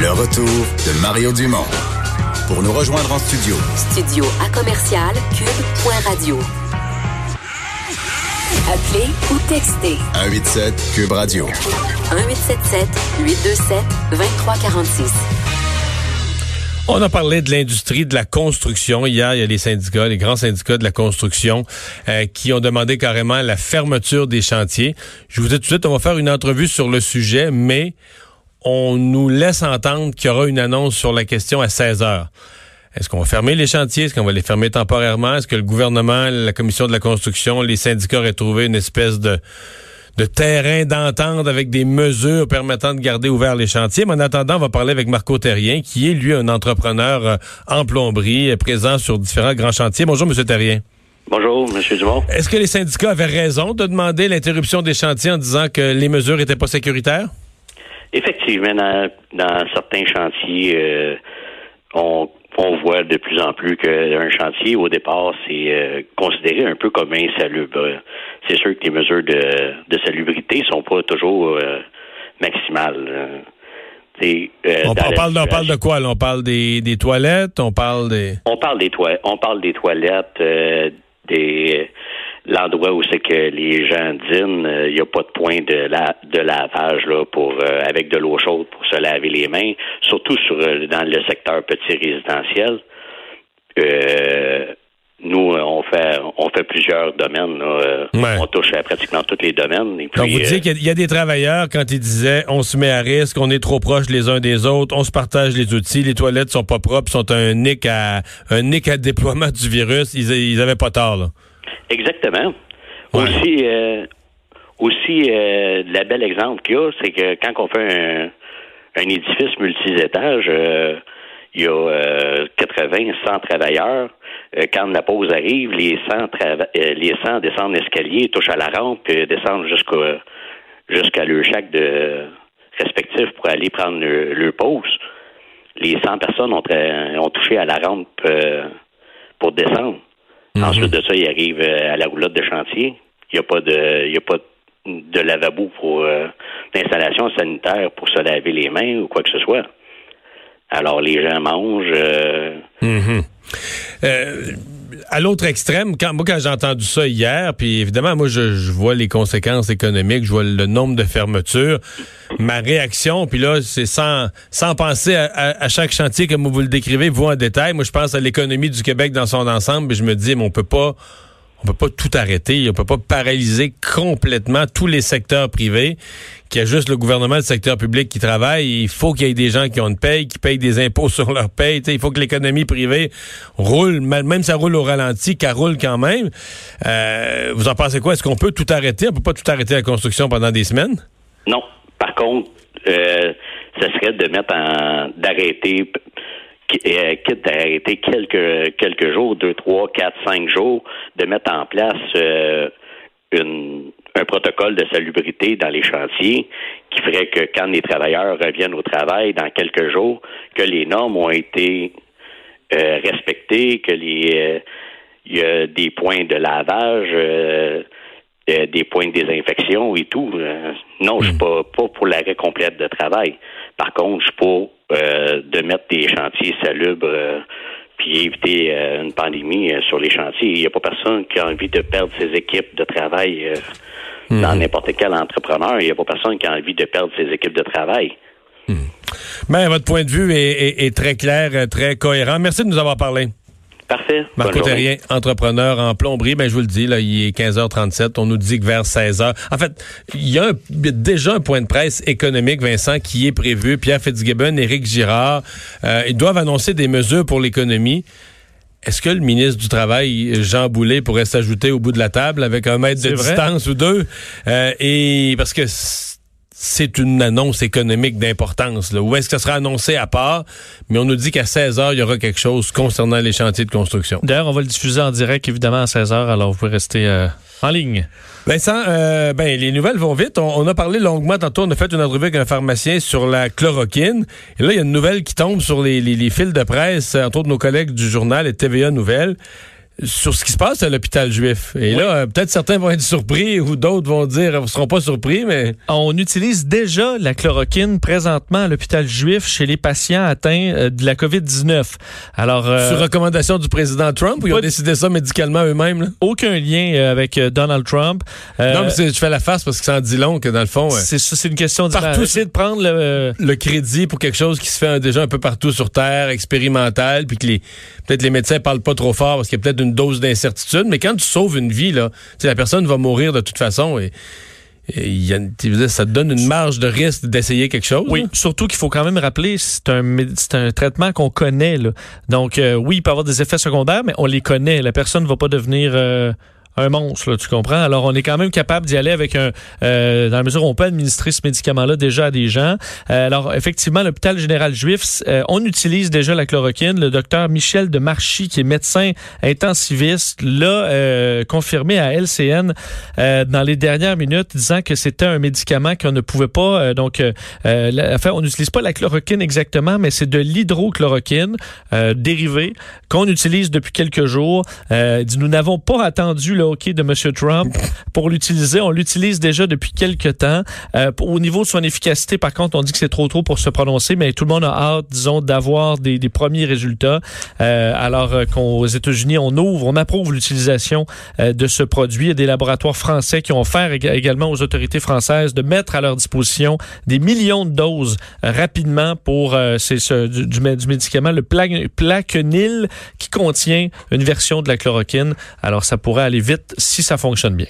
Le retour de Mario Dumont. Pour nous rejoindre en studio. Studio à commercial cube.radio. Appelez ou textez. 187 Cube Radio. 1877 827 2346. On a parlé de l'industrie de la construction. Hier, il y a les syndicats, les grands syndicats de la construction, euh, qui ont demandé carrément la fermeture des chantiers. Je vous dis tout de suite, on va faire une entrevue sur le sujet, mais on nous laisse entendre qu'il y aura une annonce sur la question à 16 heures. Est-ce qu'on va fermer les chantiers? Est-ce qu'on va les fermer temporairement? Est-ce que le gouvernement, la commission de la construction, les syndicats auraient trouvé une espèce de, de terrain d'entente avec des mesures permettant de garder ouverts les chantiers? Mais en attendant, on va parler avec Marco Terrien, qui est, lui, un entrepreneur euh, en plomberie, euh, présent sur différents grands chantiers. Bonjour, M. Terrien. Bonjour, M. Dumont. Est-ce que les syndicats avaient raison de demander l'interruption des chantiers en disant que les mesures n'étaient pas sécuritaires? Effectivement, dans, certains chantiers, euh, on, voit de plus en plus qu'un chantier, au départ, c'est euh, considéré un peu comme insalubre. C'est sûr que les mesures de, de salubrité sont pas toujours euh, maximales. on, parle, on, parle, de quoi? On parle des, des, toilettes? On parle des. On parle des toilettes. On parle des toilettes, des l'endroit où c'est que les gens dînent, il euh, n'y a pas de point de, la, de lavage là pour euh, avec de l'eau chaude pour se laver les mains, surtout sur euh, dans le secteur petit résidentiel. nous, on fait on fait plusieurs domaines. On touche à pratiquement tous les domaines. Donc vous dites qu'il y, a des travailleurs, quand ils disaient on se met à risque, on est trop proche les uns des autres, on se partage les outils, les toilettes sont pas propres, sont un nick à un nick à déploiement du virus, ils, ils avaient pas tort là. Exactement. Aussi, euh, aussi euh, le bel exemple qu'il y a, c'est que quand on fait un, un édifice multi-étages, euh, il y a 80, 100 travailleurs. quand la pause arrive, les 100, les 100 descendent l'escalier, touchent à la rampe, et descendent jusqu'à jusqu'à leur chaque de respectif pour aller prendre leur, pause. Les 100 personnes ont, ont touché à la rampe pour descendre. Mhm. Ensuite de ça, il arrive euh, à la roulotte de chantier. Il n'y a pas de, il y a pas de lavabo pour euh, d'installation sanitaire pour se laver les mains ou quoi que ce soit. Alors les gens mangent. Euh, mhm à l'autre extrême, quand, moi, quand j'ai entendu ça hier, puis évidemment, moi, je, vois les conséquences économiques, je vois le nombre de fermetures. Ma réaction, puis là, c'est sans, sans penser à, chaque chantier comme vous le décrivez, vous en détail. Moi, je pense à l'économie du Québec dans son ensemble, et je me dis, mais on peut pas on peut pas tout arrêter, on peut pas paralyser complètement tous les secteurs privés, qu'il y a juste le gouvernement, le secteur public qui travaille. Il faut qu'il y ait des gens qui ont une paye, qui payent des impôts sur leur paye. il faut que l'économie privée roule, même si ça roule au ralenti, qu'elle roule quand même. Euh, vous en pensez quoi? Est-ce qu'on peut tout arrêter? On peut pas tout arrêter la construction pendant des semaines? Non. Par contre, euh, ça serait de mettre en d'arrêter quitte à arrêter quelques quelques jours, deux, trois, quatre, cinq jours, de mettre en place euh, une, un protocole de salubrité dans les chantiers qui ferait que quand les travailleurs reviennent au travail dans quelques jours, que les normes ont été euh, respectées, que les il y a des points de lavage, des points de désinfection et tout. non, je suis hmm. pas, pas pour l'arrêt complète de travail. Par contre, je suis pour euh, de mettre des chantiers salubres euh, puis éviter euh, une pandémie sur les chantiers. Il n'y a pas personne qui a envie de perdre ses équipes de travail dans mhm. n'importe quel entrepreneur. Il n'y a pas personne qui a envie de perdre ses équipes de travail. Mais ben, votre point de vue est très clair, très cohérent. Merci de nous avoir parlé. Parfait. Marco Terrien, entrepreneur en plomberie. Ben, je vous le dis, là, il est 15h37. On nous dit que vers 16h. En fait, il y a, déjà un point de presse économique, Vincent, qui est prévu. Pierre Fitzgibbon, Éric Girard, euh, ils doivent annoncer des mesures pour l'économie. Est-ce que le ministre du Travail, Jean Boulet, pourrait s'ajouter au bout de la table avec un mètre de distance ou deux? Euh, et parce que c'est une annonce économique d'importance. Ou est-ce que ça sera annoncé à part? Mais on nous dit qu'à 16 heures, il y aura quelque chose concernant les chantiers de construction. D'ailleurs, on va le diffuser en direct, évidemment, à 16 heures. Alors, vous pouvez rester euh, en ligne. Vincent, euh, ben, les nouvelles vont vite. On, a parlé longuement tantôt. On a fait une entrevue avec un pharmacien sur la chloroquine. Et là, il y a une nouvelle qui tombe sur les, fils de presse, entre autres nos collègues du journal et TVA Nouvelles. Sur ce qui se passe à l'hôpital juif. Et là, euh, peut-être certains vont être surpris ou d'autres vont dire, ne seront pas surpris, mais... On utilise déjà la chloroquine présentement à l'hôpital juif chez les patients atteints euh, de la COVID-19. Alors... Euh, sur recommandation du président Trump ou ils ont décidé ça médicalement eux-mêmes? Aucun lien avec Donald Trump. non, mais je fais la face parce que ça en dit long que dans le fond... c'est c'est une question de... Partout, c'est de prendre le... le crédit pour quelque chose qui se fait déjà un peu partout sur Terre, expérimental, puis que les peut-être les médecins parlent pas trop fort parce qu'il y a peut-être une dose d'incertitude, mais quand tu sauves une vie, là, la personne va mourir de toute façon et, y a, ça te donne une marge de risque d'essayer quelque chose. Oui, surtout qu'il faut quand même rappeler, c'est un, un traitement qu'on connaît. Là. Donc, euh, oui, il peut avoir des effets secondaires, mais on les connaît. La personne ne va pas devenir... Euh, un monstre, tu comprends? Alors, on est quand même capable d'y aller avec un... Euh, dans la mesure où on peut administrer ce médicament-là déjà à des gens. Euh, alors, effectivement, l'hôpital général juif, euh, on utilise déjà la chloroquine. Le docteur Michel de Marchy, qui est médecin intensiviste, l'a confirmé à LCN dans les dernières minutes, disant que c'était un médicament qu'on ne pouvait pas... donc, enfin, on n'utilise pas la chloroquine exactement, mais c'est de l'hydrochloroquine dérivée qu'on utilise depuis quelques jours. nous n'avons pas attendu le hockey de M. Trump pour l'utiliser. On l'utilise déjà depuis quelques temps. Euh, au niveau de son efficacité, par contre, on dit que c'est trop tôt pour se prononcer, mais tout le monde a hâte, disons, d'avoir des, premiers résultats. Euh, alors euh, qu'aux États-Unis, on ouvre, on approuve l'utilisation de ce produit. Il y a des laboratoires français qui ont offert également aux autorités françaises de mettre à leur disposition des millions de doses rapidement pour c'est ce, du, du, médicament, le plaquenil, qui contient une version de la chloroquine. Alors, ça pourrait aller vite si ça fonctionne bien.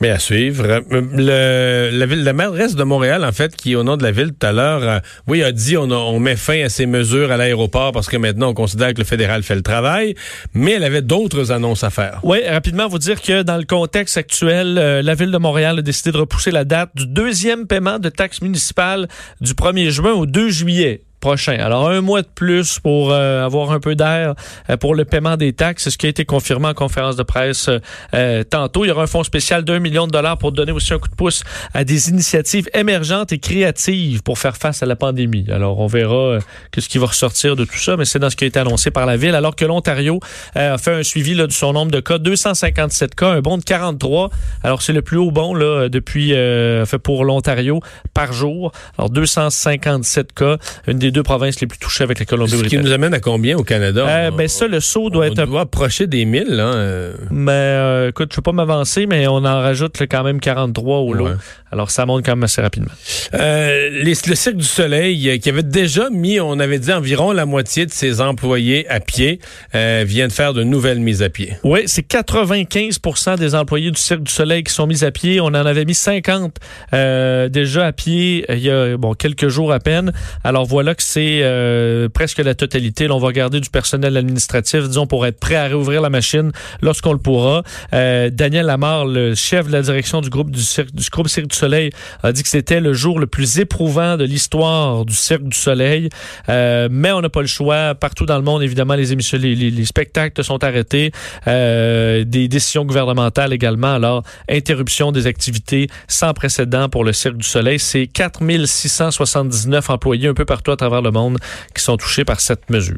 Mais à suivre. Le, la, ville, la mairesse de Montréal, en fait, qui, au nom de la ville tout à l'heure, euh, oui, a dit on, on met fin à ces mesures à l'aéroport parce que maintenant, on considère que le fédéral fait le travail. Mais elle avait d'autres annonces à faire. Oui, rapidement, vous dire que dans le contexte actuel, euh, la ville de Montréal a décidé de repousser la date du deuxième paiement de taxes municipales du 1er juin au 2 juillet prochain. Alors, un mois de plus pour euh, avoir un peu d'air euh, pour le paiement des taxes. C'est ce qui a été confirmé en conférence de presse euh, tantôt. Il y aura un fonds spécial d'un million de dollars pour donner aussi un coup de pouce à des initiatives émergentes et créatives pour faire face à la pandémie. Alors, on verra ce qui va ressortir de tout ça, mais c'est dans ce qui a été annoncé par la Ville. Alors que l'Ontario a fait un suivi là, de son nombre de cas. 257 cas, un bond de 43. Alors, c'est le plus haut bond là, depuis fait pour l'Ontario par jour. Alors, 257 cas. Une des deux provinces les plus touchées avec la Colombie-Britannique. Ce qui nous amène à combien au Canada? Euh, ben ça, le saut doit être... On doit approcher des 1000, là. Euh. Mais euh, écoute, je ne veux pas m'avancer, mais on en rajoute quand même 43 au lot. Alors, ça monte quand même assez rapidement. le Cirque du Soleil, qui avait déjà mis, on avait dit, environ la moitié de ses employés à pied, vient de faire de nouvelles mises à pied. Oui, c'est 95% des employés du Cirque du Soleil qui sont mis à pied. On en avait mis 50 déjà à pied il y a bon, quelques jours à peine. Alors, voilà que c'est euh, presque la totalité. Là, on va garder du personnel administratif, disons, pour être prêt à réouvrir la machine lorsqu'on le pourra. Euh, Daniel Lamar, le chef de la direction du groupe du, cirque, du groupe Cirque du Soleil, a dit que c'était le jour le plus éprouvant de l'histoire du Cirque du Soleil. Euh, mais on n'a pas le choix. Partout dans le monde, évidemment, les émissions, les, les, spectacles sont arrêtés. des décisions gouvernementales également. Alors, interruption des activités sans précédent pour le Cirque du Soleil. C'est 4679 employés un peu partout à travers le monde qui sont touchés par cette mesure.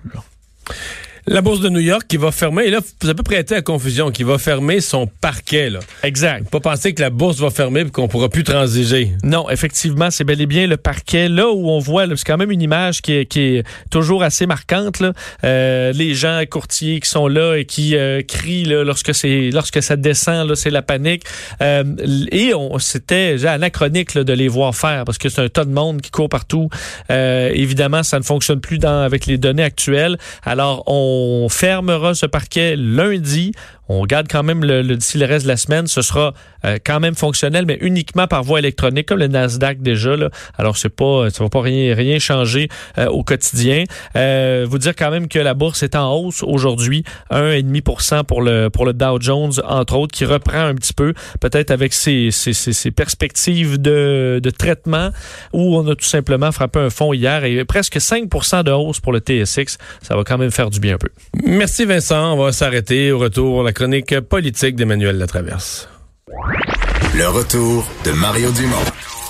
La bourse de New York qui va fermer, et là, vous avez prêté à confusion, qui va fermer son parquet. Là. Exact. Pas penser que la bourse va fermer et qu'on pourra plus transiger. Non, effectivement, c'est bel et bien le parquet. Là où on voit, c'est quand même une image qui est, qui est toujours assez marquante. Là. Euh, les gens courtiers qui sont là et qui euh, crient là, lorsque c'est lorsque ça descend, là, c'est la panique. Euh, et c'était anachronique là, de les voir faire parce que c'est un tas de monde qui court partout. évidemment, ça ne fonctionne plus dans, avec les données actuelles. Alors, on on fermera ce parquet lundi. On garde quand même le, le d'ici le reste de la semaine. Ce sera euh, quand même fonctionnel, mais uniquement par voie électronique, comme le Nasdaq déjà. Là. Alors, c'est pas, ça va pas rien, rien changer euh, au quotidien. Euh, vous dire quand même que la bourse est en hausse aujourd'hui, 1,5 pour le pour le Dow Jones, entre autres, qui reprend un petit peu, peut-être avec ses, ses, ses, perspectives de, de traitement, où on a tout simplement frappé un fond hier et presque 5% de hausse pour le TSX. Ça va quand même faire du bien un peu. Merci Vincent. On va s'arrêter au retour chronique politique d'Emmanuel Latraverse. Le retour de Mario Dumont.